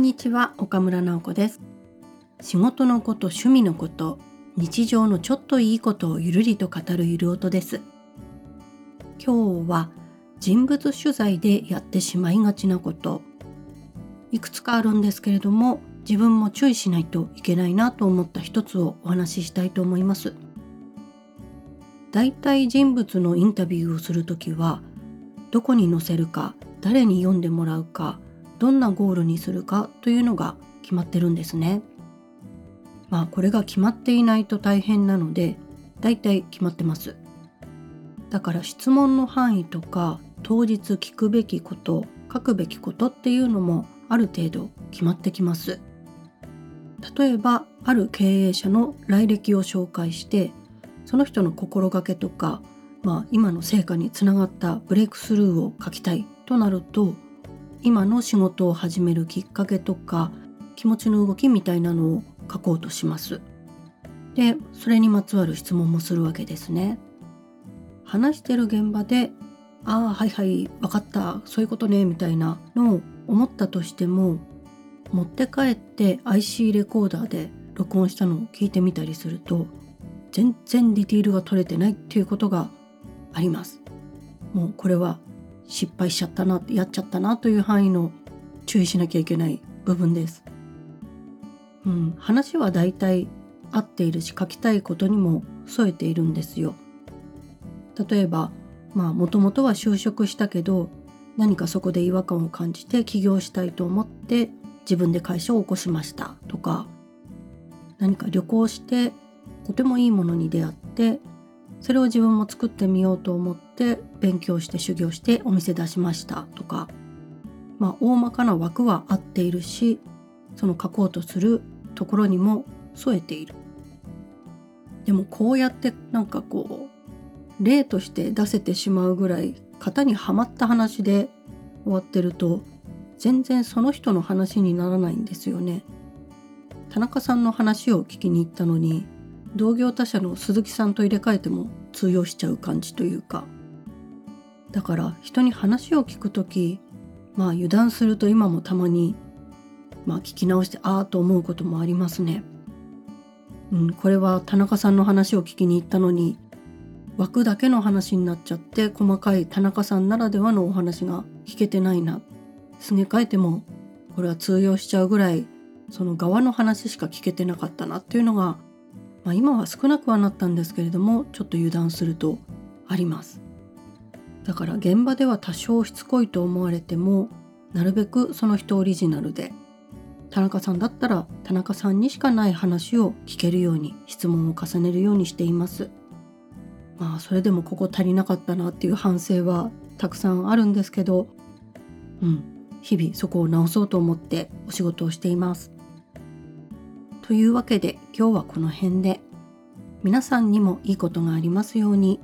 んにちは岡村直子です。仕事のこと趣味のこと日常のちょっといいことをゆるりと語るゆる音です。今日は人物取材でやってしまいがちなこと。いくつかあるんですけれども自分も注意しないといけないなと思った一つをお話ししたいと思います。大体人物のインタビューをするときはどこに載せるか誰に読んでもらうかどんなゴールにするかというのが決まってるんですね。まあこれが決まっていないと大変なのでだいたい決まってます。だから質問の範囲とか当日聞くべきこと書くべきことっていうのもある程度決まってきます。例えばある経営者の来歴を紹介してその人の心がけとか、まあ、今の成果につながったブレイクスルーを書きたいとなると今の仕事を始めるきっかけとか気持ちの動きみたいなのを書こうとします。でそれにまつわる質問もするわけですね。話してる現場で「ああはいはい分かったそういうことね」みたいなのを思ったとしても持って帰って IC レコーダーで録音したのを聞いてみたりすると全然ディティールが取れてないっていうことがあります。もうこれは失敗しちゃったなやっちゃったなという範囲の注意しなきゃいけない部分です。うん、話はだいたい合っているし書きたいことにも添えているんですよ。例えばまあもともとは就職したけど何かそこで違和感を感じて起業したいと思って自分で会社を起こしましたとか何か旅行してとてもいいものに出会ってそれを自分も作ってみようと思って勉強して修行してお店出しましたとか。まあ大まかな枠は合っているしその書こうとするところにも添えている。でもこうやってなんかこう例として出せてしまうぐらい型にはまった話で終わってると全然その人の話にならないんですよね。田中さんの話を聞きに行ったのに同業他社の鈴木さんと入れ替えても通用しちゃう感じというかだから人に話を聞く時まあ油断すると今もたまにまあ聞き直してああと思うこともありますね。うん、これは田中さんの話を聞きに行ったのに枠だけの話になっちゃって細かい田中さんならではのお話が聞けてないなすげ替えてもこれは通用しちゃうぐらいその側の話しか聞けてなかったなっていうのがまあ、今は少なくはなったんですけれどもちょっと油断するとあります。だから現場では多少しつこいと思われてもなるべくその人オリジナルで田中さんだったら田中さんにしかない話を聞けるように質問を重ねるようにしています。まあそれでもここ足りなかったなっていう反省はたくさんあるんですけどうん日々そこを直そうと思ってお仕事をしています。というわけで今日はこの辺で皆さんにもいいことがありますように。